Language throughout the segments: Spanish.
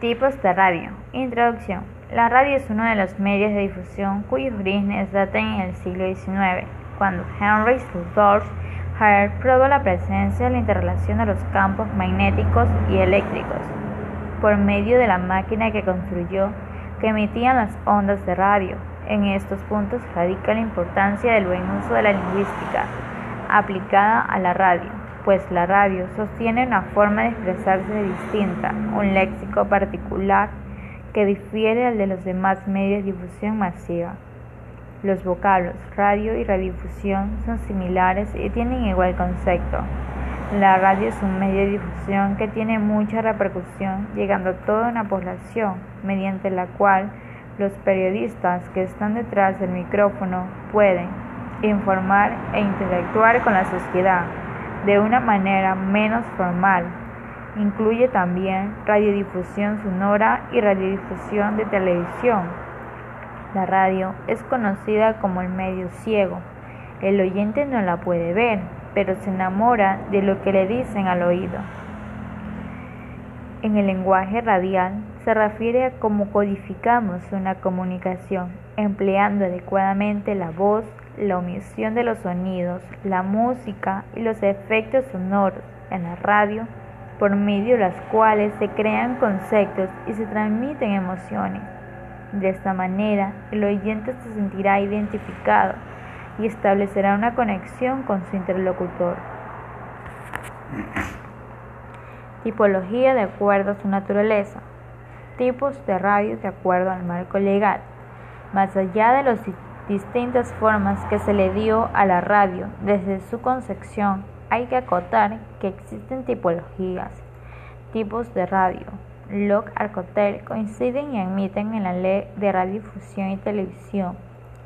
Tipos de radio. Introducción. La radio es uno de los medios de difusión cuyos orígenes datan en el siglo XIX, cuando Henry Rudolph Hare probó la presencia de la interrelación de los campos magnéticos y eléctricos por medio de la máquina que construyó que emitían las ondas de radio. En estos puntos radica la importancia del buen uso de la lingüística aplicada a la radio pues la radio sostiene una forma de expresarse distinta, un léxico particular que difiere al de los demás medios de difusión masiva. Los vocablos radio y radiodifusión son similares y tienen igual concepto. La radio es un medio de difusión que tiene mucha repercusión, llegando a toda una población, mediante la cual los periodistas que están detrás del micrófono pueden informar e interactuar con la sociedad de una manera menos formal. Incluye también radiodifusión sonora y radiodifusión de televisión. La radio es conocida como el medio ciego. El oyente no la puede ver, pero se enamora de lo que le dicen al oído. En el lenguaje radial se refiere a cómo codificamos una comunicación, empleando adecuadamente la voz, la omisión de los sonidos, la música y los efectos sonoros en la radio, por medio de las cuales se crean conceptos y se transmiten emociones. De esta manera, el oyente se sentirá identificado y establecerá una conexión con su interlocutor. Tipología de acuerdo a su naturaleza. Tipos de radio de acuerdo al marco legal. Más allá de los distintas formas que se le dio a la radio desde su concepción, hay que acotar que existen tipologías, tipos de radio. Locke Arcotel coinciden y admiten en la Ley de Radiodifusión y Televisión,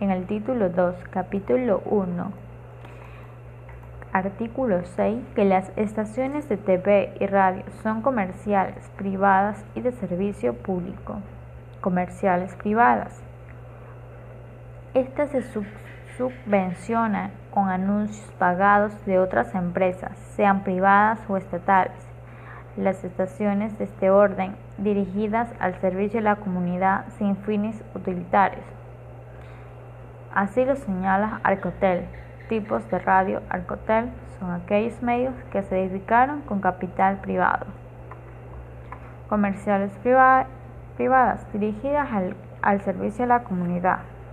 en el título 2, capítulo 1, artículo 6, que las estaciones de TV y radio son comerciales, privadas y de servicio público. Comerciales privadas estas se subvencionan con anuncios pagados de otras empresas, sean privadas o estatales. Las estaciones de este orden, dirigidas al servicio de la comunidad sin fines utilitarios. Así lo señala Arcotel. Tipos de radio Arcotel son aquellos medios que se edificaron con capital privado. Comerciales privadas dirigidas al servicio de la comunidad